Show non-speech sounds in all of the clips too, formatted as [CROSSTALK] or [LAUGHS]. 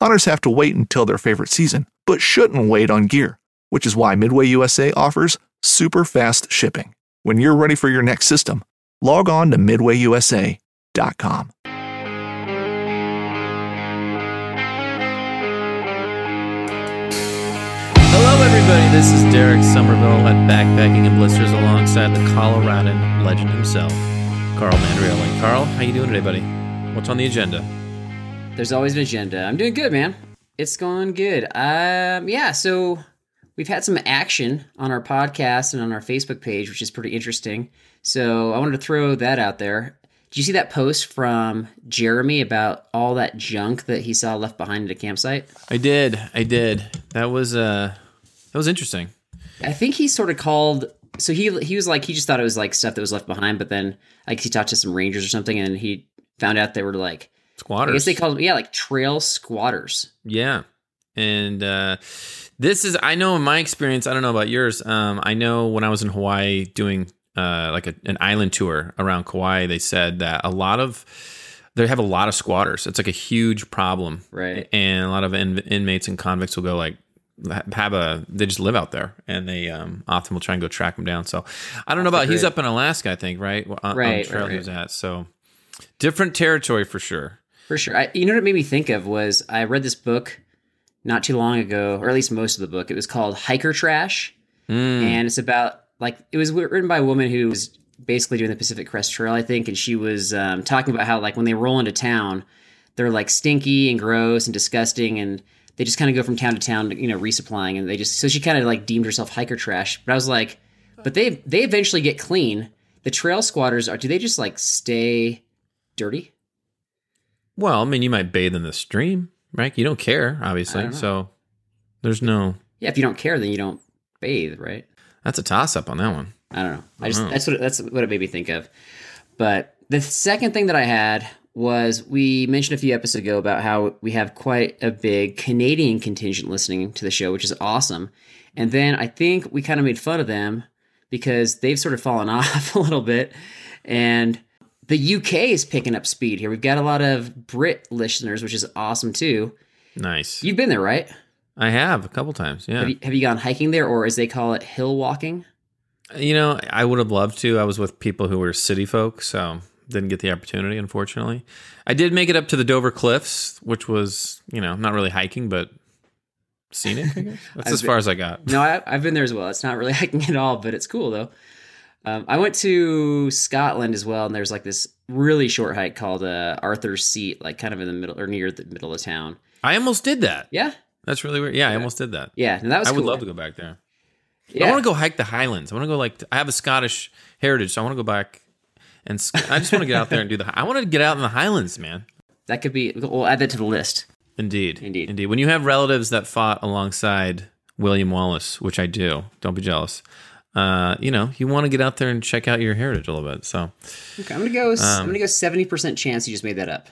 Hunters have to wait until their favorite season, but shouldn't wait on gear, which is why Midway USA offers super fast shipping. When you're ready for your next system, log on to MidwayUSA.com. Hello, everybody. This is Derek Somerville at Backpacking and Blisters alongside the Coloradan legend himself, Carl Mandrielli. Carl, how you doing today, buddy? What's on the agenda? There's always an agenda. I'm doing good, man. It's going good. Um, yeah. So we've had some action on our podcast and on our Facebook page, which is pretty interesting. So I wanted to throw that out there. Did you see that post from Jeremy about all that junk that he saw left behind at a campsite? I did. I did. That was uh, that was interesting. I think he sort of called. So he he was like he just thought it was like stuff that was left behind, but then like he talked to some rangers or something, and he found out they were like Squatters. I guess they called them yeah like trail squatters. Yeah. And uh, this is, I know in my experience, I don't know about yours. Um, I know when I was in Hawaii doing uh, like a, an island tour around Kauai, they said that a lot of, they have a lot of squatters. It's like a huge problem. Right. And a lot of in, inmates and convicts will go like, have a they just live out there and they um, often will try and go track them down so i don't know about he's up in alaska i think right on, on Right, trail right, he was at so different territory for sure For sure. I, you know what it made me think of was I read this book not too long ago, or at least most of the book. It was called Hiker Trash, and it's about like it was written by a woman who was basically doing the Pacific Crest Trail, I think, and she was um, talking about how like when they roll into town, they're like stinky and gross and disgusting, and they just kind of go from town to town, you know, resupplying, and they just so she kind of like deemed herself hiker trash. But I was like, but they they eventually get clean. The trail squatters are do they just like stay dirty? Well, I mean, you might bathe in the stream, right? You don't care, obviously. don't. So there's no. Yeah, if you don't care, then you don't bathe, right? That's a toss up on that one. I don't know. I just Uh-huh. that's what that's what it made me think of. But the second thing that I had was we mentioned a few episodes ago about how we have quite a big Canadian contingent listening to the show, which is awesome. And then I think we kind of made fun of them because they've sort of fallen [LAUGHS] off a little bit. And the UK is picking up speed here. We've got a lot of Brit listeners, which is awesome too. Nice. You've been there, right? I have a couple times. Yeah. Have you, have you gone hiking there, or as they call it, hill walking? You know, I would have loved to. I was with people who were city folk, so didn't get the opportunity, unfortunately. I did make it up to the Dover Cliffs, which was, you know, not really hiking, but scenic. [LAUGHS] That's as far as I got. No, I, I've been there as well. It's not really [LAUGHS] hiking at all, but it's cool though. Um, I went to Scotland as well, and there's like this really short hike called uh, Arthur's Seat, like kind of in the middle or near the middle of town. I almost did that. Yeah, That's really weird. Yeah, I almost did that. yeah, and that was. I would love to go back there. Yeah. I want to go hike the Highlands. I want to go like I have a Scottish heritage, so I want to go back and I just want to get out there and do the. I want to get out in the Highlands, man. That could be. We'll add that to the list. Indeed, Indeed. indeed. When you have relatives that fought alongside William Wallace, which I do, don't be jealous. Uh, you know, you want to get out there and check out your heritage a little bit. So Okay, I'm gonna go. Um, I'm gonna go seventy percent chance you just made that up.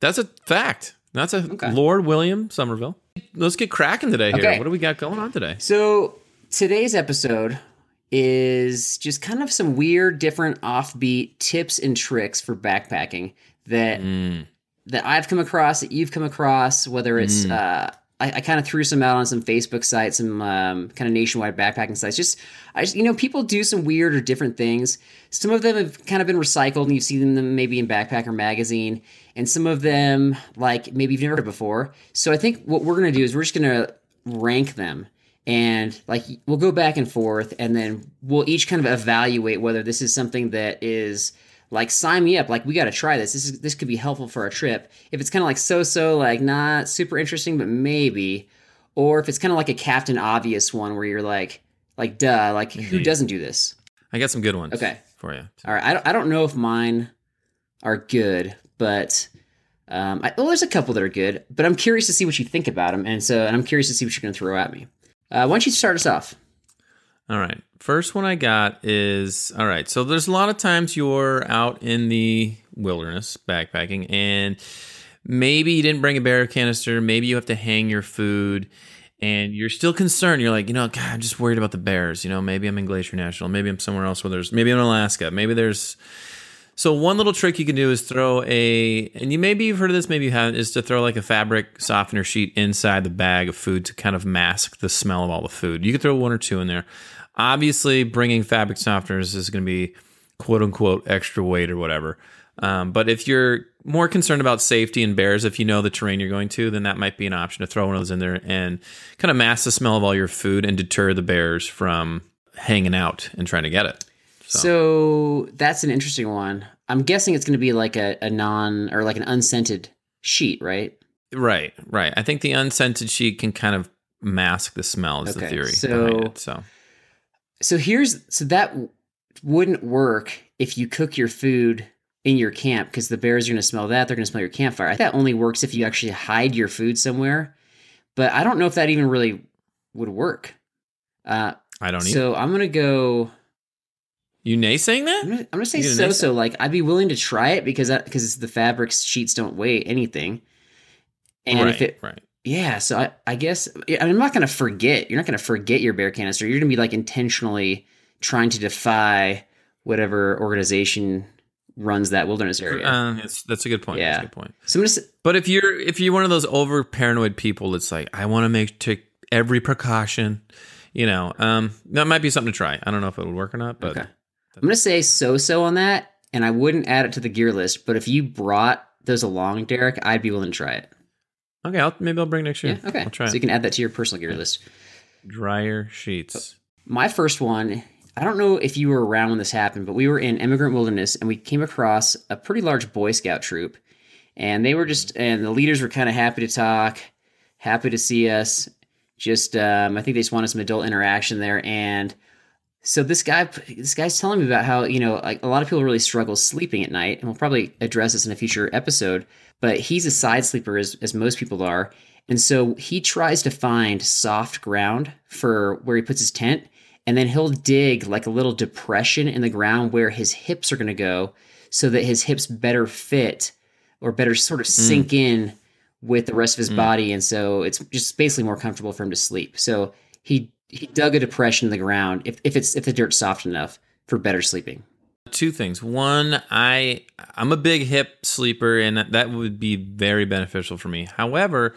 that's a fact. That's a Okay. Lord William Somerville. Let's get cracking today here. Okay. What do we got going on today? So today's episode is just kind of some weird, different, offbeat tips and tricks for backpacking that Mm. that I've come across, that you've come across. Whether it's Mm. uh, I, I kind of threw some out on some Facebook sites, some um, kind of nationwide backpacking sites. Just I just you know people do some weird or different things. Some of them have kind of been recycled, and you've seen them maybe in Backpacker magazine, and some of them like maybe you've never heard before. So I think what we're gonna do is we're just gonna rank them and like we'll go back and forth and then we'll each kind of evaluate whether this is something that is like sign me up. Like we got to try this. This is this could be helpful for our trip. If it's kind of like so so like not super interesting but maybe. Or if it's kind of like a captain obvious one where you're like like duh like who doesn't do this? I got some good ones. Okay. For you. all right. I don't, I don't know if mine are good but um, I, well there's a couple that are good but i'm curious to see what you think about them and so and i'm curious to see what you're going to throw at me. Uh, why don't you start us off All right. First one I got is all right. So there's a lot of times you're out in the wilderness backpacking and maybe you didn't bring a bear canister, maybe you have to hang your food and you're still concerned. You're like, you know, God, I'm just worried about the bears. You know, maybe I'm in Glacier National, maybe I'm somewhere else where there's maybe I'm in Alaska, maybe there's so one little trick you can do is throw a, and you maybe you've heard of this, maybe you haven't, is to throw like a fabric softener sheet inside the bag of food to kind of mask the smell of all the food. You could throw one or two in there. Obviously, bringing fabric softeners is going to be quote unquote extra weight or whatever. Um, but if you're more concerned about safety and bears, if you know the terrain you're going to, then that might be an option to throw one of those in there and kind of mask the smell of all your food and deter the bears from hanging out and trying to get it. So. that's an interesting one. I'm guessing it's going to be like a, a non or like an unscented sheet, right? Right, right. I think the unscented sheet can kind of mask the smell. Is the theory so- behind it. So So here's so that wouldn't work if you cook your food in your camp because the bears are going to smell that. They're going to smell your campfire. I think that only works if you actually hide your food somewhere. But I don't know if that even really would work. Uh, I don't. either. so I'm gonna go. you naysaying that? I'm gonna, I'm gonna say so so. Like I'd be willing to try it because that because the fabric sheets don't weigh anything. And right, if it right. Yeah, so I, I guess yeah, I'm not gonna forget. You're not gonna forget your bear canister. You're gonna be like intentionally trying to defy whatever organization runs that wilderness area. Uh, it's, that's a good point. That's Yeah. a good point. so I'm gonna But if you're if you're one of those over paranoid people, it's like I want to make take every precaution. You know, um, that might be something to try. I don't know if it would work or not, but okay. I'm gonna say so so on that, and I wouldn't add it to the gear list. But if you brought those along, Derek, I'd be willing to try it. Okay, I'll, maybe I'll bring next year. Yeah, okay. I'll try so you can add that to your personal gear list. Dryer sheets. My first one, I don't know if you were around when this happened, but we were in Emigrant Wilderness and we came across a pretty large Boy Scout troop. And they were just, and the leaders were kind of happy to talk, happy to see us. Just, um, I think they just wanted some adult interaction there. And so this guy, this guy's telling me about how, you know, like a lot of people really struggle sleeping at night. And we'll probably address this in a future episode. But he's a side sleeper, as, as most people are. And so he tries to find soft ground for where he puts his tent and then he'll dig like a little depression in the ground where his hips are going to go so that his hips better fit or better sort of hmm. sink in with the rest of his hmm. body. And so it's just basically more comfortable for him to sleep. So he he dug a depression in the ground if, if it's if the dirt's soft enough for better sleeping Two things. One, I I'm a big hip sleeper, and that, would be very beneficial for me. However,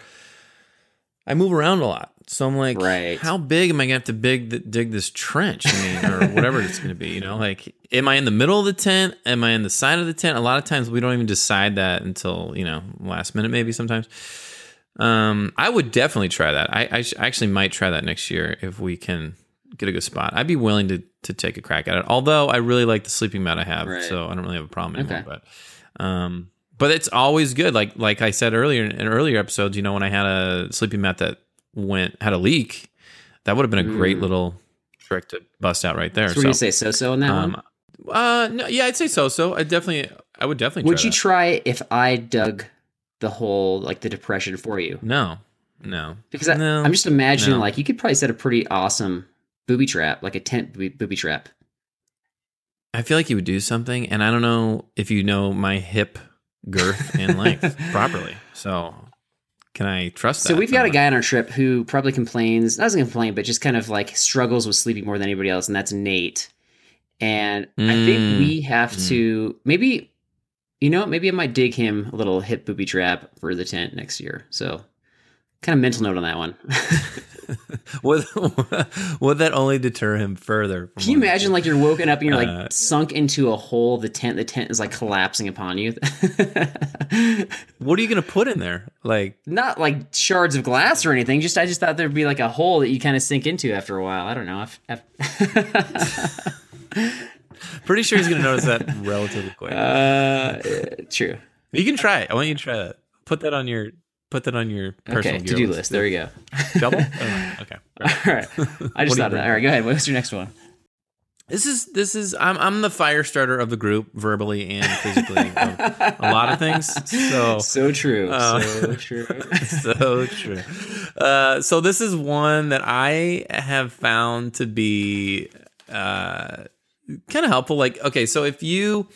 I move around a lot, so I'm like, Right. how big am I gonna have to dig dig this trench? I mean, or whatever it's gonna be. You know, like, am I in the middle of the tent? Am I in the side of the tent? A lot of times we don't even decide that until you know last minute, maybe sometimes. Um, I would definitely try that. I, I sh- actually might try that next year if we can get a good spot. I'd be willing to to take a crack at it. Although I really like the sleeping mat I have, Right. so I don't really have a problem anymore. Okay. But um, but it's always good. Like like I said earlier in earlier episodes, you know, when I had a sleeping mat that went had a leak, that would have been a great Mm. little trick to bust out right there. so going to say so so on that one um, uh, no, yeah, I'd say so. So I definitely, I would definitely. would you that. try if i dug the hole like the depression for you No, no, because I, No. i'm just imagining No. like you could probably set a pretty awesome booby trap like a tent booby, trap I feel like you would do something, and I don't know if you know my hip girth and length [LAUGHS] properly. So can I trust So that? we've got a guy on our trip who probably complains, not doesn't complain, but just kind of like struggles with sleeping more than anybody else, and that's Nate. And I think Mm. we have to maybe, you know, maybe I might dig him a little hip booby trap for the tent next year. So, kind of mental note on that one. [LAUGHS] Would, [LAUGHS] would that only deter him further? Can you imagine like you're woken up and you're like Uh, sunk into a hole the tent? The tent is like collapsing upon you. [LAUGHS] What are you going to put in there? Like, Not like shards of glass or anything. Just I just thought there'd be like a hole that you kind of sink into after a while. I don't know. If, if pretty sure he's going to notice that relatively quick. uh, true. you can try it. I want you to try that. Put that on your put that on your personal Okay, to do list. There we go. [LAUGHS] Double. [LAUGHS] Oh, okay. All right. [LAUGHS] I just thought of that. All right, go ahead. What's your next one? This is this is I'm I'm the fire starter of the group, verbally and physically. of a lot of things. So So true. Uh, so true. so true. Uh, so this is one that I have found to be uh, kind of helpful. Like, okay, so if you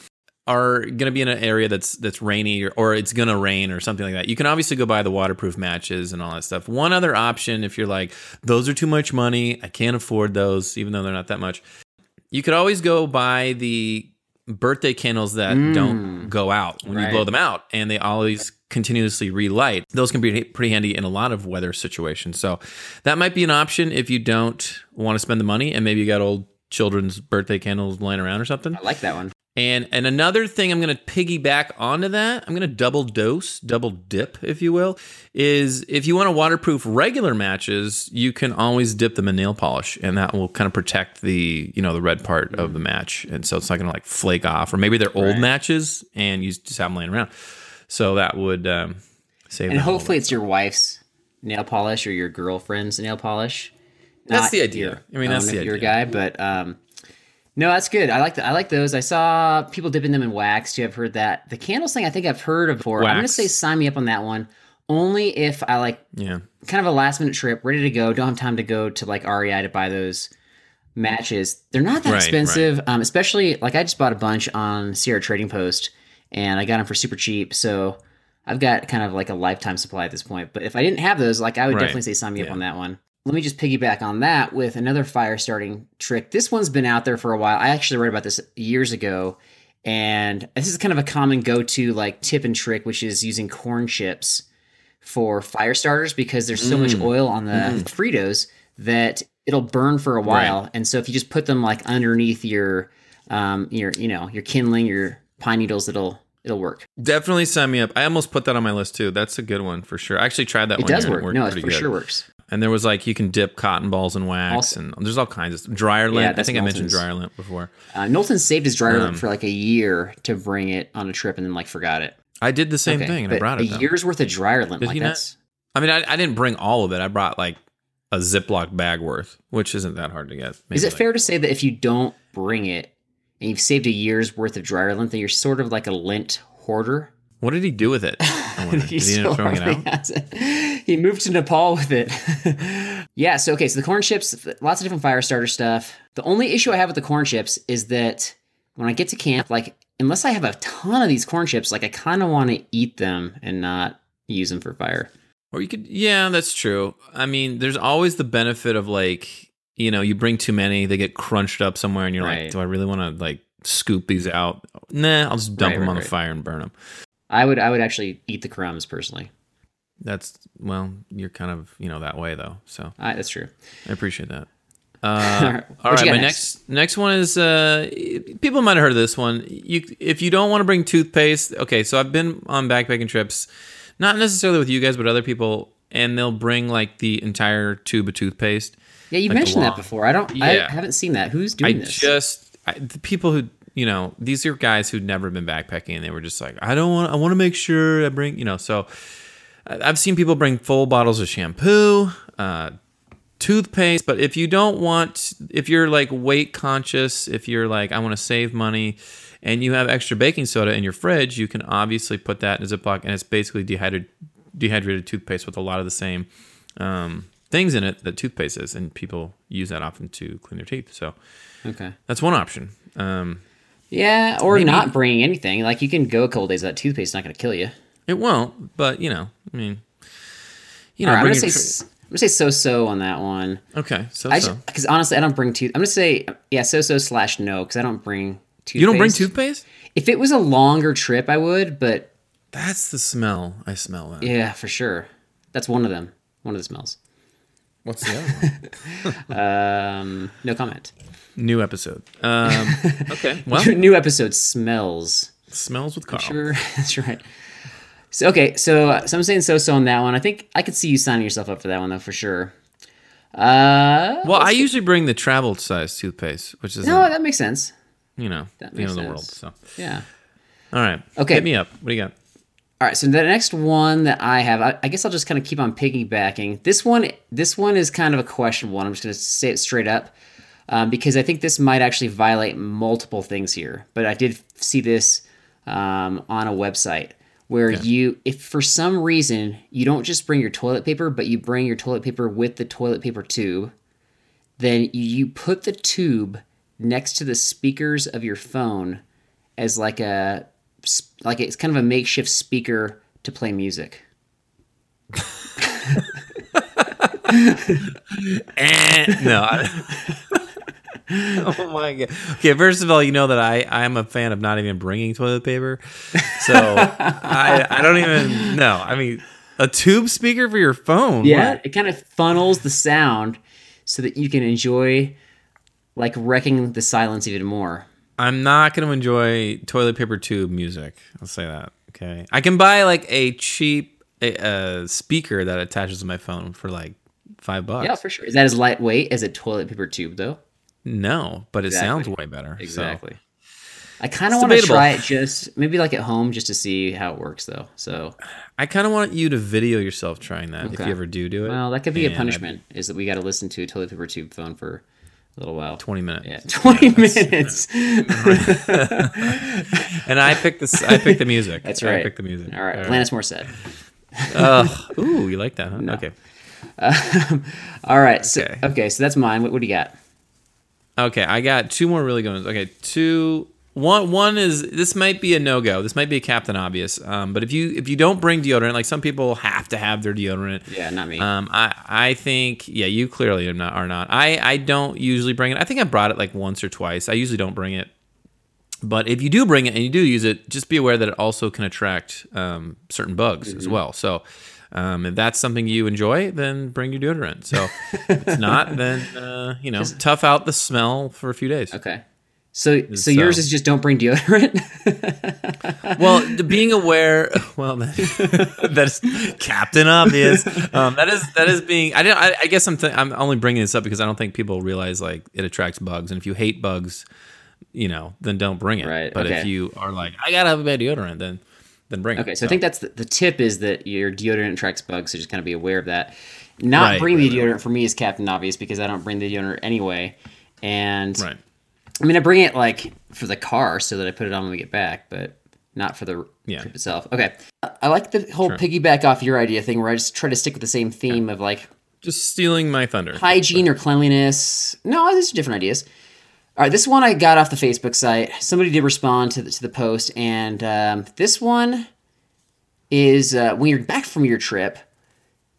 are going to be in an area that's that's rainy or, or it's going to rain or something like that, you can obviously go buy the waterproof matches and all that stuff. One other option, if you're like, those are too much money, I can't afford those, even though they're not that much. You could always go buy the birthday candles that mm. don't go out when you blow them out and they always continuously relight. Those can be pretty handy in a lot of weather situations. So that might be an option if you don't want to spend the money and maybe you got old children's birthday candles lying around or something. I like that one. And and another thing I'm going to piggyback onto that, I'm going to double dose, double dip, if you will, is if you want to waterproof regular matches, you can always dip them in nail polish, and that will kind of protect the you know the red part of the match, and so it's not going to like flake off. Or maybe they're old Right. matches and you just have them laying around, so that would um, save. And hopefully it's your wife's nail polish or your girlfriend's nail polish. That's the idea. your I mean, that's the if Your idea. guy, but um, no, that's good. I like the, I like those. I saw people dipping them in wax too. I've heard that. The candles thing, I think I've heard of before. I'm gonna say sign me up on that one. Only if I like yeah. kind of a last minute trip, ready to go, don't have time to go to like REI to buy those matches. They're not that Right, expensive, Um, especially like I just bought a bunch on Sierra Trading Post and I got them for super cheap. So I've got kind of like a lifetime supply at this point. But if I didn't have those, like I would Right. definitely say sign me up on that one. Let me just piggyback on that with another fire starting trick. This one's been out there for a while. I actually read about this years ago. And this is kind of a common go to like tip and trick, which is using corn chips for fire starters because there's so much oil on the Fritos that it'll burn for a while. And so if you just put them like underneath your um your you know, your kindling, your pine needles, it'll it'll work. Definitely sign me up. I almost put that on my list too. That's a good one for sure. I actually tried that It one. does work. No, it for good. sure works. And there was like you can dip cotton balls in wax, Also- and there's all kinds of dryer lint. Yeah. I that's think I mentioned dryer lint before. Uh, Knowlton saved his dryer Um, lint for like a year to bring it on a trip and then like forgot it. I did the same Okay, thing, and I brought a it. though. year's worth of dryer lint. Did like he not? I mean, I, I didn't bring all of it. I brought like a Ziploc bag worth, which isn't that hard to get. Is it like- fair to say that if you don't bring it and you've saved a year's worth of dryer lint, that you're sort of like a lint hoarder? What did he do with it? [LAUGHS] He he end up throwing it out? it. [LAUGHS] He moved to Nepal with it. [LAUGHS] yeah, so okay, so the corn chips, lots of different fire starter stuff. The only issue I have with the corn chips is that when I get to camp, like unless I have a ton of these corn chips, like I kind of want to eat them and not use them for fire. Or you could, yeah, that's true. I mean, there's always the benefit of like, you know, you bring too many, they get crunched up somewhere, and you're Right. like, do I really want to like scoop these out? Nah, I'll just dump Right, them right, on the fire and burn them. I would I would actually eat the crumbs personally. That's well, you're kind of you know that way though, so that's true. I appreciate that. [LAUGHS] All Uh, right, all right, my got next next one is uh, people might have heard of this one. You if you don't want to bring toothpaste, okay. So I've been on backpacking trips, not necessarily with you guys, but other people, and they'll bring like the entire tube of toothpaste. Yeah, you Like mentioned that before. I don't. Yeah. I haven't seen that. Who's doing I this? just I, the people who you know these are guys who'd never been backpacking, and they were just like, I don't want. I want to make sure I bring you know. So I've seen people bring full bottles of shampoo, uh, toothpaste. But if you don't want, if you're like weight conscious, if you're like I want to save money, and you have extra baking soda in your fridge, you can obviously put that in a Ziploc, and it's basically dehydrated dehydrated toothpaste with a lot of the same um, things in it that toothpaste is, and people use that often to clean their teeth. So okay. that's one option. Um, Yeah, or Maybe- not bringing anything. Like you can go a couple days without toothpaste. It's not going to kill you. it won't, but you know, I mean, you know, right, I'm gonna say s- I'm gonna say so so on that one. okay. so-so. because honestly, I don't bring tooth. I'm gonna say yeah, so so slash no because I don't bring toothpaste. you don't bring toothpaste? If it was a longer trip, I would, but That's the smell. I smell that. yeah, for sure. That's one of them. One of the smells. What's the other one? [LAUGHS] Um, no comment. New episode. Um, [LAUGHS] okay. Well, [LAUGHS] New episode smells. smells with Carl. Sure, that's right. So okay, so uh, so I'm saying so so on that one. I think I could see you signing yourself up for that one though, for sure. Uh, Well, I usually bring the travel size toothpaste, which is no, that makes sense. you know that the end of the world. So, Yeah. all right. Okay. Hit me up. What do you got? All right, so the next one that I have, I, I guess I'll just kind of keep on piggybacking. This one, this one is kind of a questionable one. I'm just going to say it straight up um, because I think this might actually violate multiple things here. But I did see this um, on a website where you, if for some reason you don't just bring your toilet paper, but you bring your toilet paper with the toilet paper tube, then you put the tube next to the speakers of your phone as like a like it's kind of a makeshift speaker to play music. and, no. I- [LAUGHS] oh my god. Okay, first of all, you know that I I am a fan of not even bringing toilet paper, so I I don't even know. I mean, a tube speaker for your phone. Yeah, What? it kind of funnels the sound so that you can enjoy like wrecking the silence even more. I'm not going to enjoy toilet paper tube music. I'll say that. Okay, I can buy like a cheap a, uh, speaker that attaches to my phone for like five bucks. Yeah, for sure. Is that as lightweight as a toilet paper tube though? No, but it Exactly. sounds way better. so. Exactly. I kind of want to try it just maybe like at home just to see how it works though. So, I kind of want you to video yourself trying that if you ever do do it. well, that could be And a punishment is that we got to listen to a toilet paper tube phone for a little while. 20 minutes. Yeah, 20 [LAUGHS] minutes. [LAUGHS] And I picked this. I picked the music. That's right. I picked the music. All right, Alanis Morissette. Ugh. ooh, you like that? Huh? Okay. [LAUGHS] All right. So, Okay. okay. So that's mine. What, what do you got? Okay. I got two more really good ones. Okay. Two. One. One is this might be a no go. This might be a Captain Obvious. Um, but if you if you don't bring deodorant, like some people have to have their deodorant. Yeah, not me. Um, I I think yeah, you clearly are not are not. I I don't usually bring it. I think I brought it like once or twice. I usually don't bring it. But if you do bring it and you do use it, just be aware that it also can attract um, certain bugs as well. So um, if that's something you enjoy, then bring your deodorant. So if it's not, then uh, you know, [LAUGHS] tough out the smell for a few days. okay. So so yours is just don't bring deodorant. [LAUGHS] Well, being aware, [LAUGHS] well, that, [LAUGHS] that's Captain Obvious. Um, that is that is being. I don't. I, I guess I'm. Th- I'm only bringing this up because I don't think people realize like it attracts bugs, and if you hate bugs, you know, then don't bring it. Right, But if you are like, I gotta have a bad deodorant, then then bring it. okay. So I think that's the, the tip is that your deodorant attracts bugs. So just kind of be aware of that. Not Right, bring right, the deodorant for me is Captain Obvious because I don't bring the deodorant anyway. And right. I mean, I bring it like for the car so that I put it on when we get back, but not for the Yeah. trip itself. Okay. I like the whole piggyback off your idea thing where I just try to stick with the same theme of like Just stealing my thunder. hygiene or cleanliness. No, these are different ideas. All right, this one I got off the Facebook site. Somebody did respond to the, to the post, and um, this one is uh, when you're back from your trip,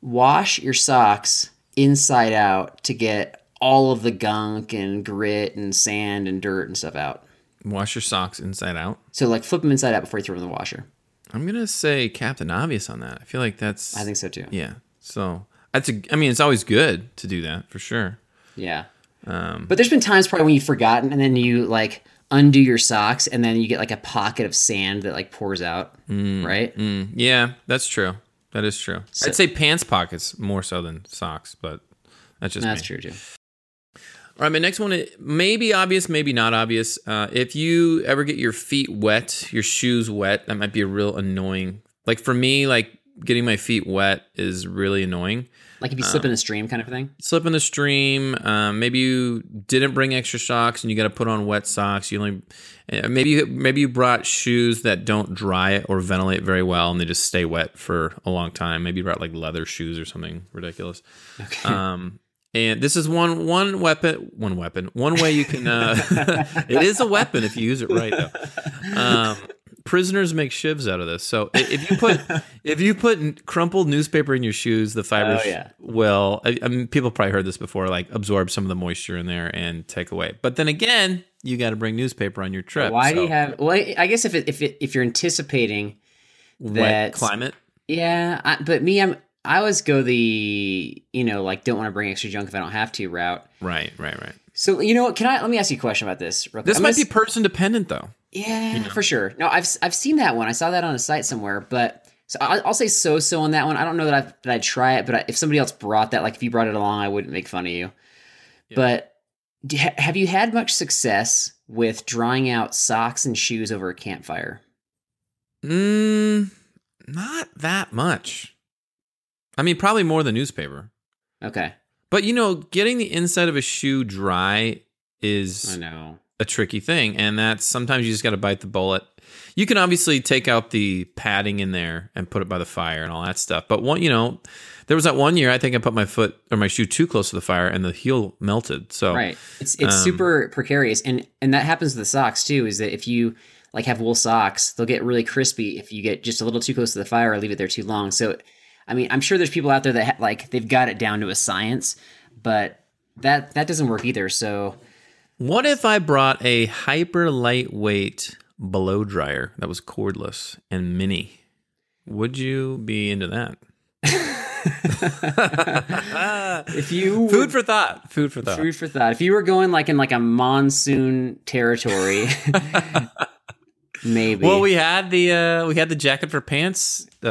wash your socks inside out to get all of the gunk and grit and sand and dirt and stuff out. Wash your socks inside out. So like flip them inside out before you throw them in the washer. I'm gonna say Captain Obvious on that. I feel like that's. I think so too. Yeah. So that's a. I mean, it's always good to do that for sure. Yeah. Um, But there's been times probably when you've forgotten and then you like undo your socks and then you get like a pocket of sand that like pours out. right? Mm, yeah, that's true. That is true. I'd say pants pockets more so than socks, but that's just That's me. true too. All right, my next one is maybe obvious, maybe not obvious. Uh, if you ever get your feet wet, your shoes wet, that might be a real annoying. Like for me, like getting my feet wet is really annoying. Like if you slip in a stream kind of thing. Slip in the stream. Um, maybe you didn't bring extra socks and you got to put on wet socks. You only uh, maybe you, maybe you brought shoes that don't dry or ventilate very well and they just stay wet for a long time. Maybe you brought like leather shoes or something ridiculous. Okay. Um, and this is one one weapon, one weapon, one way you can. Uh, [LAUGHS] it is a weapon if you use it right, though. Um, prisoners make shivs out of this. So if you put [LAUGHS] if you put crumpled newspaper in your shoes, the fibers Oh, yeah. will. I, I mean, people probably heard this before, like absorb some of the moisture in there and take away. But then again, you got to bring newspaper on your trip. Why do you have? Well, I guess if it, if it, if you're anticipating wet that climate? Yeah, I, but me, I'm I always go the you know like don't want to bring extra junk if I don't have to route. Right, right, right. So you know what? Can I let me ask you a question about this? This I'm might gonna be person dependent though. Yeah, for sure. No, I've I've seen that one. I saw that on a site somewhere, but so I- I'll say so so on that one. I don't know that I that I'd try it, but I, if somebody else brought that, like if you brought it along, I wouldn't make fun of you. But do, have you had much success with drying out socks and shoes over a campfire? Mm, not that much. I mean, probably more than newspaper. Okay, But you know, getting the inside of a shoe dry is I know. a tricky thing, and that's sometimes you just got to bite the bullet. You can obviously take out the padding in there and put it by the fire and all that stuff. But one, you know, there was that one year I think I put my foot or my shoe too close to the fire and the heel melted. So Right. It's it's um, super precarious, and and that happens with the socks too. Is that if you like have wool socks, they'll get really crispy if you get just a little too close to the fire or leave it there too long. So, I mean, I'm sure there's people out there that ha- like they've got it down to a science, but that that doesn't work either. So, What if I brought a hyper lightweight blow dryer that was cordless and mini? Would you be into that? [LAUGHS] if you [LAUGHS] Food for thought. Food for thought. food for thought, if you were going like in like a monsoon territory, [LAUGHS] maybe. Well, we had the uh, we had the jacket for pants. Uh,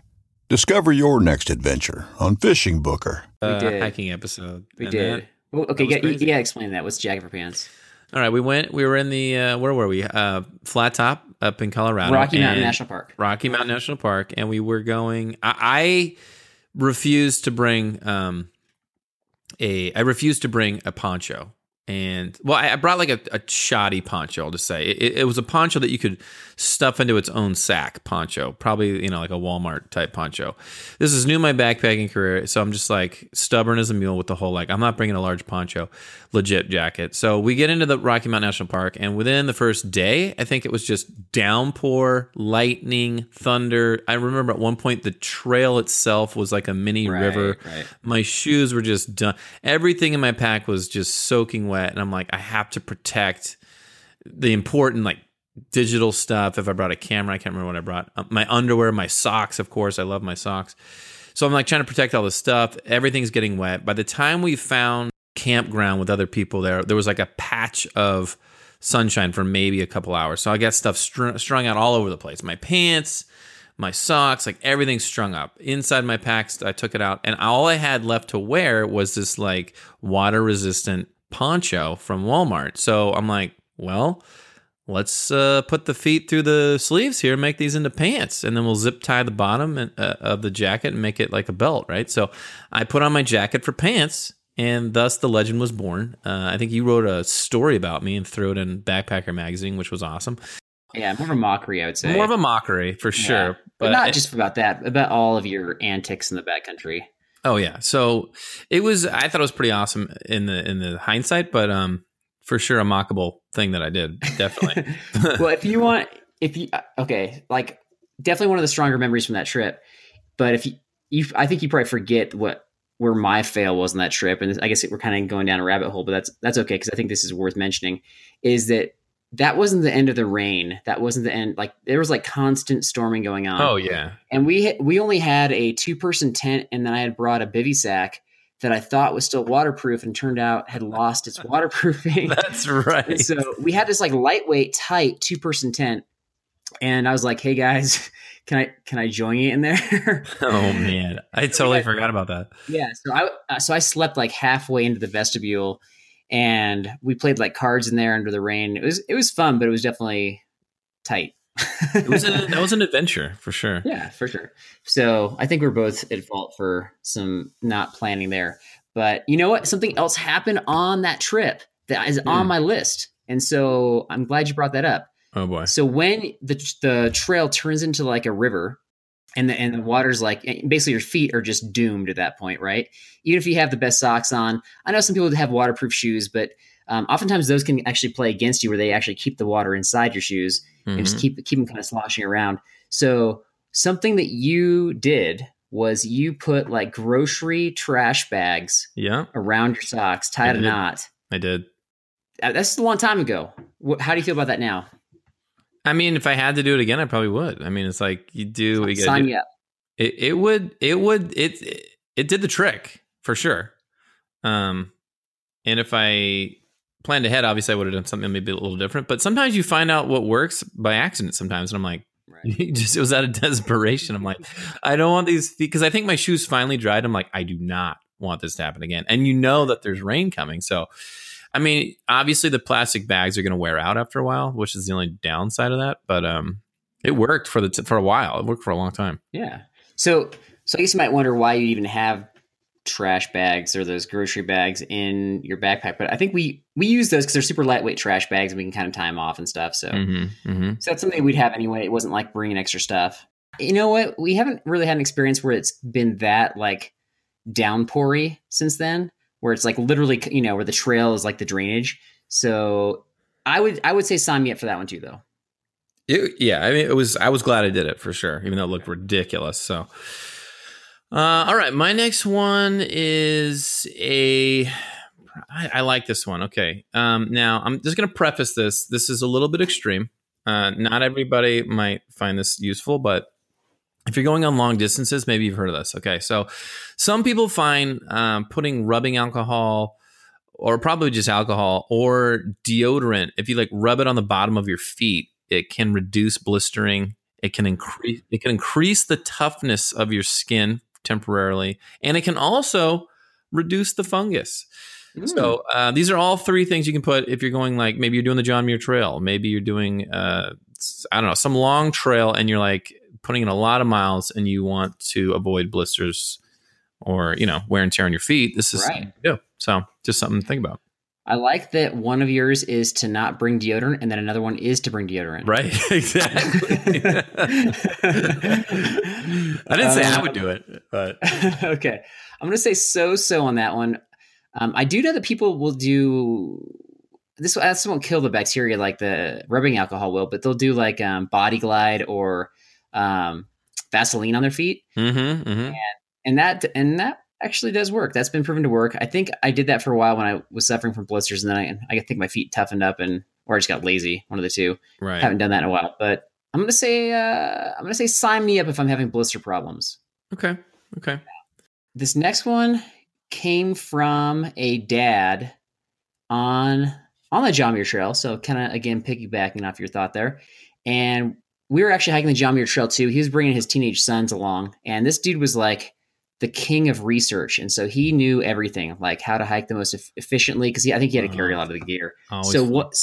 Discover your next adventure on Fishing Booker. uh, did. hiking episode. we And did. that- Well, okay, that was yeah, you, crazy. explain that. What's jacket for pants? all right, we went. We were in the uh, where were we? Uh, Flat Top up in Colorado. Rocky Mountain National Park. Rocky Mountain National Park, and we were going. I, I refused to bring um a. I refused to bring a poncho, and well, I, brought like a, a shoddy poncho. I'll just say it, it was a poncho that you could stuff into its own sack poncho, probably you know like a Walmart type poncho. This is new in my backpacking career, so I'm just like stubborn as a mule with the whole like I'm not bringing a large poncho, legit jacket. So we get into the Rocky Mountain National Park, and within the first day, I think it was just downpour, lightning, thunder. I remember at one point the trail itself was like a mini Right, river. right. My shoes were just done. Everything in my pack was just soaking wet, and I'm like, I have to protect the important like digital stuff. If I brought a camera, I can't remember what I brought. Uh, my underwear, my socks, of course. I love my socks. So I'm like trying to protect all this stuff. Everything's getting wet. By the time we found campground with other people there, there was like a patch of sunshine for maybe a couple hours. So I got stuff str- strung out all over the place. My pants, my socks, like everything's strung up. Inside my packs, I took it out, and all I had left to wear was this like water resistant poncho from Walmart. So I'm like, well, let's uh, put the feet through the sleeves here and make these into pants and then we'll zip tie the bottom and, uh, of the jacket and make it like a belt right so i put on my jacket for pants and thus the legend was born uh, i think you wrote a story about me and threw it in backpacker magazine which was awesome Yeah, more of a mockery, I would say. More of a mockery for sure. Yeah. But, But, not it- just about that, about all of your antics in the backcountry. Oh yeah. So it was I thought it was pretty awesome in the in the hindsight, but um for sure a mockable thing that I did. Definitely. [LAUGHS] well, if you want, if you uh, okay, like definitely one of the stronger memories from that trip. But if you, you I think you probably forget what where my fail was on that trip, and I guess we're kind of going down a rabbit hole, but that's that's okay because I think this is worth mentioning. Is that that wasn't the end of the rain? That wasn't the end. Like there was like constant storming going on. oh yeah. and we we only had a two person tent, and then I had brought a bivy sack that I thought was still waterproof, and turned out had lost its [LAUGHS] waterproofing. That's right. And so we had this like lightweight, tight two person tent, and I was like, "Hey guys, [LAUGHS] can I can I join you in there?" [LAUGHS] oh man. I totally forgot about that. yeah. So I uh, so I slept like halfway into the vestibule, and we played like cards in there under the rain. It was it was fun, but it was definitely tight. It was a, that was an [LAUGHS] adventure for sure. Yeah, for sure. So I think we're both at fault for some not planning there. But you know what? Something else happened on that trip that is on Hmm. my list. And so I'm glad you brought that up. Oh boy. So when the the trail turns into like a river, and the and the water's like basically your feet are just doomed at that point, right? Even if you have the best socks on, I know some people have waterproof shoes, but um, oftentimes those can actually play against you, where they actually keep the water inside your shoes and just Mhm. keep keep them kind of sloshing around. So something that you did was you put like grocery trash bags Yeah, around your socks, tied a knot. I did. That's a long time ago. How do you feel about that now? I mean, if I had to do it again, I probably would. I mean, it's like you do. You Sign me up. it, it would it would it, it it did the trick for sure um and if i planned ahead obviously i would have done something maybe a little different but sometimes you find out what works by accident sometimes and i'm like Right. [LAUGHS] just it was out of desperation i'm like i don't want these because i think my shoes finally dried i'm like i do not want this to happen again and you know that there's rain coming so i mean obviously the plastic bags are going to wear out after a while which is the only downside of that but um it worked for the t- for a while it worked for a long time Yeah. So so I guess you might wonder why you even have trash bags or those grocery bags in your backpack. But I think we we use those because they're super lightweight trash bags and we can kind of tie them off and stuff. So mm-hmm, mm-hmm. so that's something we'd have anyway. It wasn't like bringing extra stuff. You know what? We haven't really had an experience where it's been that like downpoury since then, where it's like literally you know where the trail is like the drainage. So I would I would say sign me up for that one too though. It, yeah, I mean, it was. I was glad I did it for sure, even though it looked ridiculous. So, uh, all right, my next one is a. I, I like this one. Okay, um, now I'm just going to preface this. This is a little bit extreme. Uh, not everybody might find this useful, but if you're going on long distances, maybe you've heard of this. Okay, so some people find um, putting rubbing alcohol or probably just alcohol or deodorant if you like rub it on the bottom of your feet it can reduce blistering. It can increase it can increase the toughness of your skin temporarily and it can also reduce the fungus. So uh, these are all three things you can put if you're going like maybe you're doing the john muir trail maybe you're doing uh, i don't know some long trail and you're like putting in a lot of miles and you want to avoid blisters or you know wear and tear on your feet this is Right. do. so just something to think about I like that one of yours is to not bring deodorant, and then another one is to bring deodorant. right [LAUGHS] exactly i didn't say i would do it but [LAUGHS] okay, I'm gonna say so so on that one. Um, I do know that people will do this. This won't kill the bacteria like the rubbing alcohol will, but they'll do like um, Body Glide or um, Vaseline on their feet, mm-hmm, mm-hmm. and that and that actually does work. That's been proven to work. I think I did that for a while when I was suffering from blisters, and then I, I think my feet toughened up, and or I just got lazy. One of the two. right Haven't done that in a while, but I'm gonna say uh, I'm gonna say sign me up if I'm having blister problems. okay okay This next one came from a dad on on the John Muir Trail, so kind of again piggybacking off your thought there. And we were actually hiking the John Muir Trail too. He was bringing his teenage sons along, and this dude was like the king of research, and so he knew everything, like how to hike the most eff- efficiently. Because I think he had to carry a lot of the gear. Always so fun. what?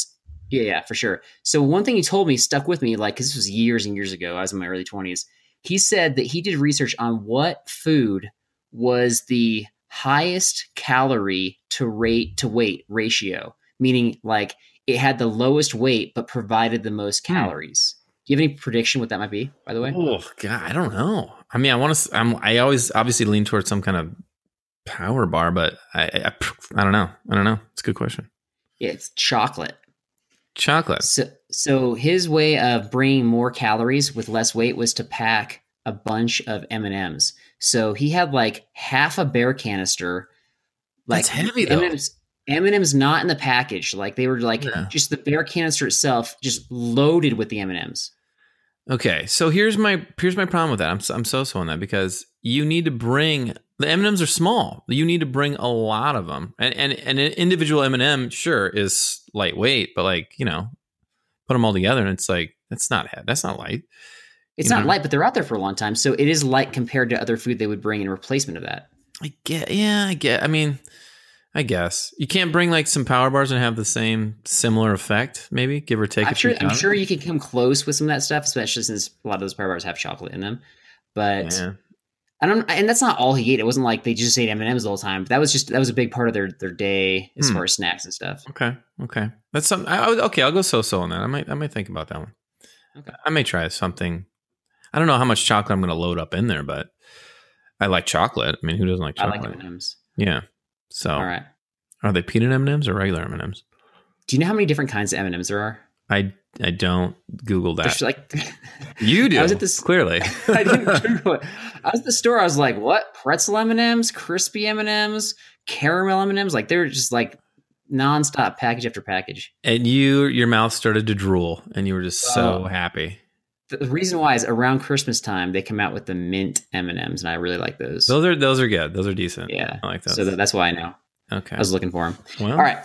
Yeah, yeah, for sure. So one thing he told me stuck with me, like because this was years and years ago. I was in my early twenties. He said that he did research on what food was the highest calorie to rate to weight ratio, meaning like it had the lowest weight but provided the most calories. You have any prediction what that might be? By the way, Oh God, I don't know. I mean, I want to. I'm. I always obviously lean towards some kind of power bar, but I, I, I don't know. I don't know. It's a good question. yeah, it's chocolate. Chocolate. So, so his way of bringing more calories with less weight was to pack a bunch of M and M's. So he had like half a bear canister. Like That's heavy, though. M&Ms, M&Ms not in the package. Like they were like Yeah. just the bear canister itself, just loaded with the M&Ms. Okay, so here's my here's my problem with that. I'm so- I'm so so on that because you need to bring the M and M's are small. You need to bring a lot of them, and and, and an individual M and m sure is lightweight, but like you know, put them all together and it's like that's not that's not light. It's You not know? light, but they're out there for a long time, so it is light compared to other food they would bring in replacement of that. I get, yeah, I get. I mean, I guess you can't bring like some power bars and have the same similar effect. Maybe give or take. I'm a few sure. I'm sure you can come close with some of that stuff, especially since a lot of those power bars have chocolate in them. But Yeah. I don't, and that's not all he ate. It wasn't like they just ate M and M's the whole time. But that was just that was a big part of their their day as Hmm. far as snacks and stuff. Okay. Okay. That's some. I, okay, I'll go so so on that. I might I might think about that one. Okay. I may try something. I don't know how much chocolate I'm going to load up in there, but I like chocolate. I mean, who doesn't like chocolate? I like M and M's. Yeah. So, All right. are they peanut M and M's or regular M and M's? Do you know how many different kinds of M and M's there are? I I don't Google that. There's like [LAUGHS] you do. I was at this- clearly. [LAUGHS] I didn't Google it. I was at the store. I was like, "What? Pretzel M and M's, crispy M and M's, caramel M and M's." Like they were just like nonstop package after package. and you your mouth started to drool, and you were just so Oh. happy. The reason why is around Christmas time they come out with the mint M and M's, and I really like those. Those are those are good. Those are decent. yeah, I like those. so that, that's why I know. okay. I was looking for them. well, All right.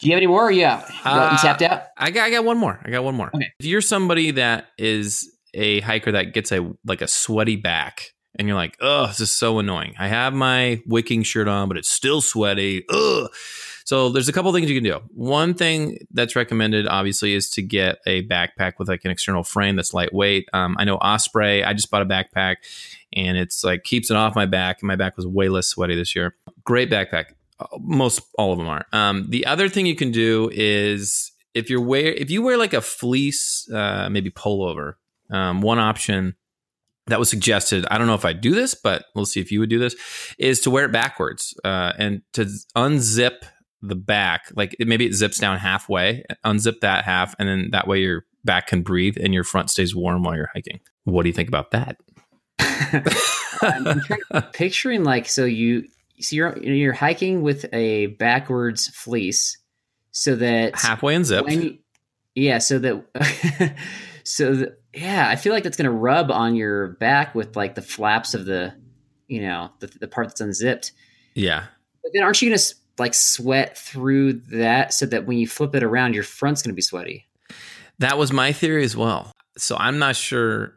Do you have any more? Yeah, you, Uh, you tapped out. I got I got one more. I got one more. Okay. If you're somebody that is a hiker that gets a like a sweaty back and you're like, "Oh, this is so annoying. I have my wicking shirt on, but it's still sweaty." Ugh. So there's a couple things you can do. One thing that's recommended, obviously, is to get a backpack with like an external frame that's lightweight. Um, I know Osprey. I just bought a backpack, and it's like keeps it off my back, and my back was way less sweaty this year. Great backpack most all of them are. Um, the other thing you can do is if you're wear if you wear like a fleece, uh, maybe pullover. Um, one option that was suggested. I don't know if I do this, but we'll see if you would do this. Is to wear it backwards uh, and to unzip the back, like it, maybe it zips down halfway. Unzip that half, and then that way your back can breathe and your front stays warm while you're hiking. What do you think about that? [LAUGHS] I'm picturing like so you so you're you're hiking with a backwards fleece, so that halfway unzipped. yeah, so that [LAUGHS] so that, yeah, I feel like that's gonna rub on your back with like the flaps of the you know the the part that's unzipped. yeah. But then aren't you gonna like sweat through that so that when you flip it around, your front's gonna be sweaty? That was my theory as well. So I'm not sure.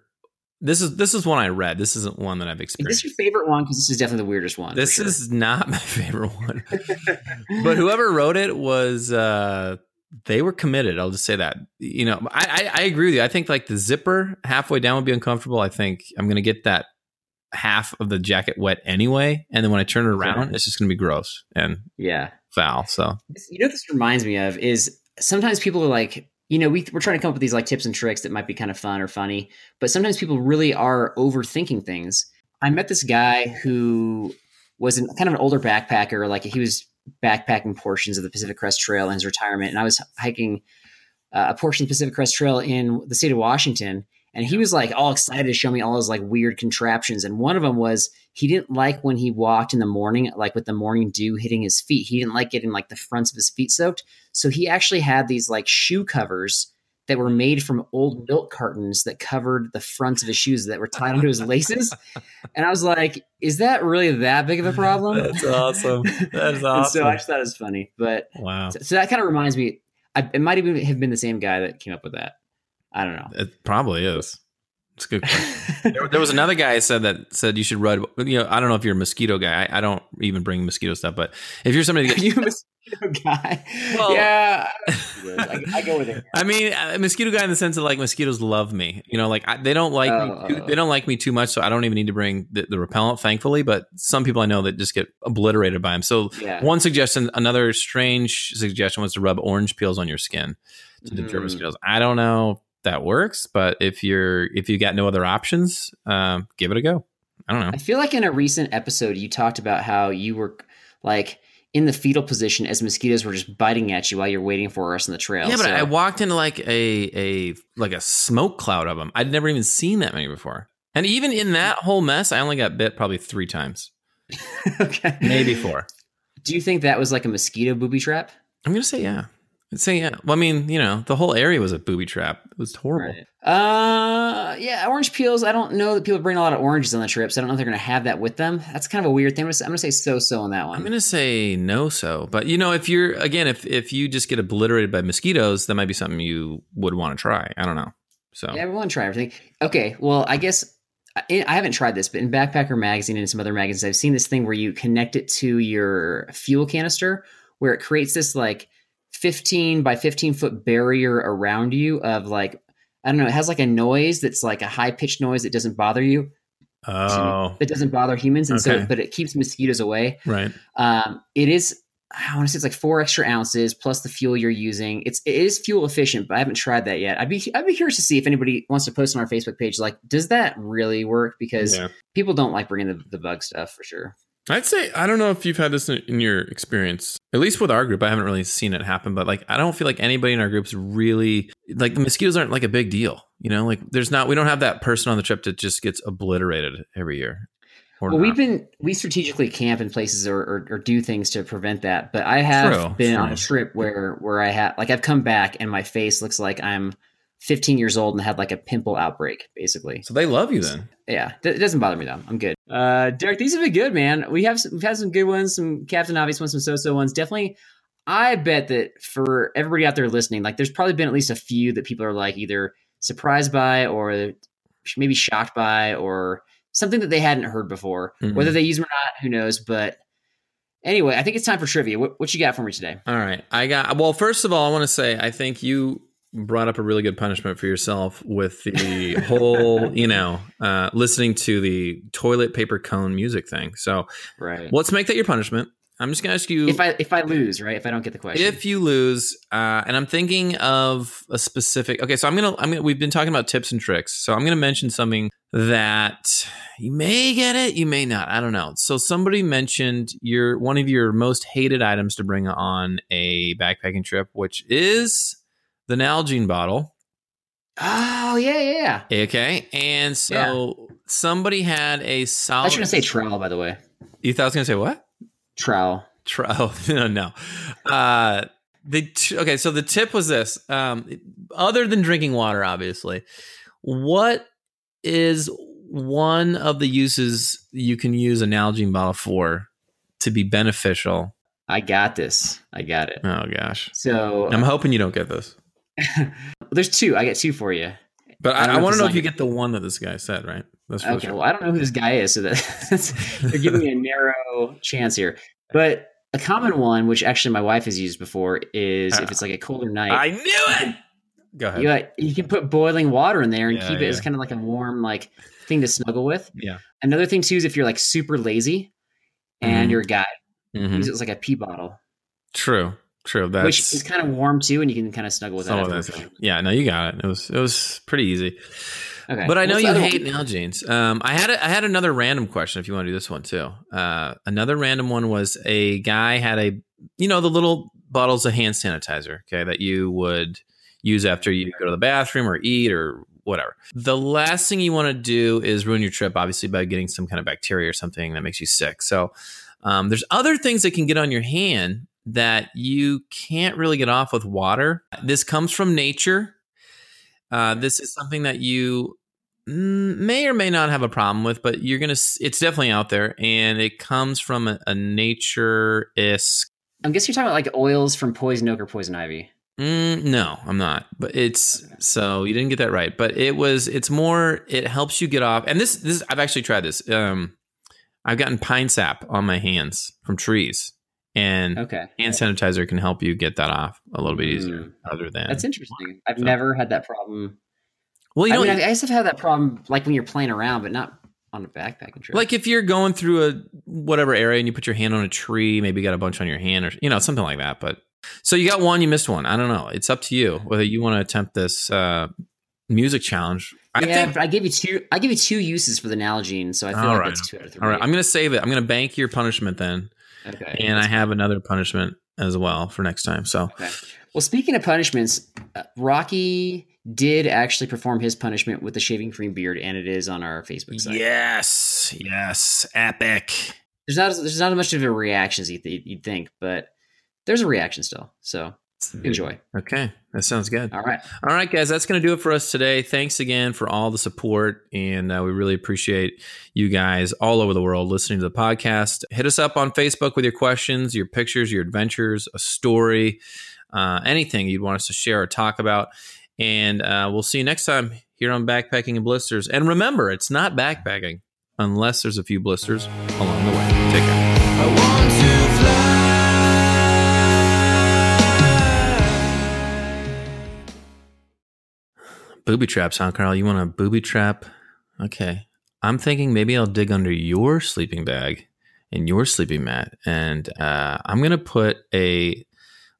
This is this is one I read. This isn't one that I've experienced. Is this your favorite one? Because this is definitely the weirdest one. This sure. is not my [LAUGHS] favorite one. [LAUGHS] but whoever wrote it was uh they were committed. I'll just say that. You know, I, I I agree with you. I think like the zipper halfway down would be uncomfortable. I think I'm gonna get that half of the jacket wet anyway, and then when I turn it around, it's just gonna be gross and yeah. foul. So You know what this reminds me of is sometimes people are like, you know, we, we're trying to come up with these like tips and tricks that might be kind of fun or funny, but sometimes people really are overthinking things. I met this guy who was an, kind of an older backpacker. Like he was backpacking portions of the Pacific Crest Trail in his retirement, and I was hiking uh, a portion of the Pacific Crest Trail in the state of Washington. And he was like all excited to show me all his like weird contraptions. And one of them was he didn't like when he walked in the morning, like with the morning dew hitting his feet. He didn't like getting like the fronts of his feet soaked. So he actually had these like shoe covers that were made from old milk cartons that covered the fronts of his shoes that were tied onto his [LAUGHS] laces. And I was like, is that really that big of a problem? That's awesome. That's [LAUGHS] awesome. so I just thought it was funny. But wow. so, so that kind of reminds me, I, it might even have been the same guy that came up with that. I don't know. It probably is. It's a good question. [LAUGHS] there, there was another guy I said that said you should rub. You know, I don't know if you're a mosquito guy. I, I don't even bring mosquito stuff, but if you're somebody, Are that, you a mosquito guy? Well- yeah, I, I go with it. I mean, a mosquito guy in the sense of like mosquitoes love me. You know, like I, they don't like Oh, me. Too, oh. they don't like me too much, so I don't even need to bring the, the repellent. Thankfully, but some people I know that just get obliterated by them. So Yeah. one suggestion, another strange suggestion was to rub orange peels on your skin to deter Mm. mosquitoes. I don't know if that works, but if you're if you got no other options, um, give it a go. I don't know. I feel like in a recent episode you talked about how you were like in the fetal position as mosquitoes were just biting at you while you're waiting for us on the trail. Yeah, but so- I walked into like a a like a smoke cloud of them. I'd never even seen that many before. And even in that whole mess, I only got bit probably three times, [LAUGHS] okay. maybe four. Do you think that was like a mosquito booby trap? I'm gonna say yeah. Say yeah. Well, I mean, you know, the whole area was a booby trap. It was horrible. Uh, yeah, orange peels. I don't know that people bring a lot of oranges on the trips. I don't know if they're going to have that with them. That's kind of a weird thing. I'm going to, say so-so on that one. I'm gonna say no. So, but you know, if you're again, if if you just get obliterated by mosquitoes, that might be something you would want to try. I don't know. So Yeah, everyone try everything. Okay, well, I guess I, I haven't tried this, but in Backpacker magazine and some other magazines, I've seen this thing where you connect it to your fuel canister, where it creates this like 15 by 15 foot barrier around you of like I don't know, it has like a noise that's like a high pitched noise that doesn't bother you, oh that doesn't bother humans, and so but it keeps mosquitoes away. right. Um, it is. I want to say it's like four extra ounces plus the fuel you're using. It's it is fuel efficient, but I haven't tried that yet. I'd be I'd be curious to see if anybody wants to post on our Facebook page. Like, does that really work? Because Yeah. people don't like bringing the, the bug stuff for sure. I'd say I don't know if you've had this in, your experience. At least with our group, I haven't really seen it happen. But like, I don't feel like anybody in our groups really like the mosquitoes aren't like a big deal. You know, like there's not we don't have that person on the trip that just gets obliterated every year. Or Well, not. we've been we strategically camp in places or, or, or do things to prevent that. But I have True, been true. on a trip where where I have like I've come back and my face looks like I'm 15 years old and had like a pimple outbreak, basically. so they love you then. Yeah, it doesn't bother me though. I'm good. Uh, Derek, these have been good, man. We have some, we've had some good ones, some Captain Obvious ones, some so-so ones. Definitely, I bet that for everybody out there listening, like there's probably been at least a few that people are like either surprised by or maybe shocked by or something that they hadn't heard before. Mhm. Whether they use them or not, who knows? But anyway, I think it's time for trivia. What, what you got for me today? All right. I got, well, first of all, I want to say I think you brought up a really good punishment for yourself with the [LAUGHS] whole, you know, uh, listening to the toilet paper cone music thing. So Right. let's make that your punishment. I'm just going to ask you If I if I lose, right? If I don't get the question, if you lose, uh, and I'm thinking of a specific. Okay, so I'm gonna. I'm gonna. We've been talking about tips and tricks, so I'm gonna mention something that you may get it, you may not. I don't know. So somebody mentioned your one of your most hated items to bring on a backpacking trip, which is the Nalgene bottle. oh yeah, yeah, yeah. Okay, and so somebody had a solid. I was going to say trowel, by the way. You thought I was gonna say what? Trowel. Oh, [LAUGHS] no, no. Uh, the t- okay, so the tip was this. Um, other than drinking water, obviously, what is one of the uses you can use a Nalgene bottle for to be beneficial? I got this. I got it. Oh gosh, So I'm hoping you don't get this, [LAUGHS] there's two. I got two for you. but I I, I, want to know if you get the one that this guy said. Right? That's Okay. sure. Well, I don't know who this guy is, so that, that's, [LAUGHS] they're giving me a narrow chance here. But a common one, which actually my wife has used before, is if it's like a colder night, I knew it. Go ahead. you, like, you can put boiling water in there and Yeah, keep it as kind of like a warm like thing to snuggle with. Yeah. Another thing too is if you're like super lazy and Mhm. you're a guy, Mhm. use it as like a pee bottle, True. True. That's which is kind of warm too, and you can kind of snuggle with that. of afterwards. that. Yeah. No, you got it. It was. It was pretty easy. Okay. But I know you hate? Nalgene's. Um, I had a, I had another random question. If you want to do this one too, uh, another random one was a guy had a you know the little bottles of hand sanitizer, okay, that you would use after you go to the bathroom or eat or whatever. The last thing you want to do is ruin your trip, obviously, by getting some kind of bacteria or something that makes you sick. So um, there's other things that can get on your hand that you can't really get off with water. This comes from nature. Uh, this is something that you may or may not have a problem with, but you're gonna. It's definitely out there, and it comes from a, a nature isk. I guess you're talking about like oils from poison oak or poison ivy. Mm, no, I'm not. But it's so you didn't get that right. But it was. It's more. It helps you get off. And this. This. I've actually tried this. Um, I've gotten pine sap on my hands from trees, and Okay. hand sanitizer can help you get that off a little bit easier. Mm. Other than That's interesting. I've So- never had that problem. well, you I know, mean, I guess I've had that problem like when you're playing around, but not on a backpacking trip. like if you're going through a whatever area and you put your hand on a tree, maybe you got a bunch on your hand or you know something like that. But so you got one, you missed one. I don't know. It's up to you whether you want to attempt this uh, music challenge. I yeah, think. but I gave you two. I give you two uses for the Nalgene, so I feel like right. that's two out of three. All right, I'm gonna save it. I'm gonna bank your punishment then, okay. and I have another punishment as well for next time. So Okay. Well, speaking of punishments, uh, Rocky did actually perform his punishment with the shaving cream beard, and it is on our Facebook site. yes, yes, epic. There's not there's not as much of a reaction as you'd, you'd think, but there's a reaction still. So enjoy. Okay, that sounds good. All right. All right, guys, that's going to do it for us today. Thanks again for all the support, and uh, we really appreciate you guys all over the world listening to the podcast. Hit us up on Facebook with your questions, your pictures, your adventures, a story, uh, anything you'd want us to share or talk about. And uh, we'll see you next time here on Backpacking and Blisters. And remember, it's not backpacking unless there's a few blisters along the way. Booby traps, huh, Carl? You want a booby trap? Okay. I'm thinking maybe I'll dig under your sleeping bag and your sleeping mat, and uh, I'm going to put a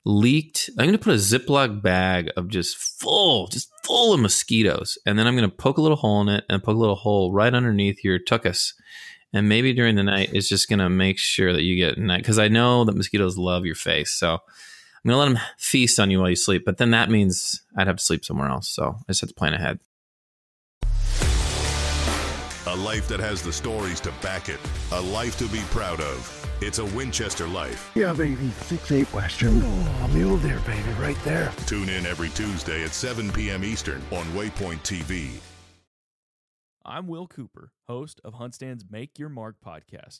leaked, I'm going to put a Ziploc bag of just full, just full of mosquitoes. And then I'm going to poke a little hole in it and poke a little hole right underneath your tuckus. And maybe during the night, it's just going to make sure that you get night because I know that mosquitoes love your face. So I'm going to let them feast on you while you sleep. But then that means I'd have to sleep somewhere else. So I just have to plan ahead. A life that has the stories to back it. A life to be proud of. It's a Winchester life. Yeah, baby. Six eight Western. Oh, mule deer, baby, right there. Tune in every Tuesday at 7 p.m. Eastern on Waypoint TV. I'm Will Cooper, host of Huntstand's Make Your Mark podcast.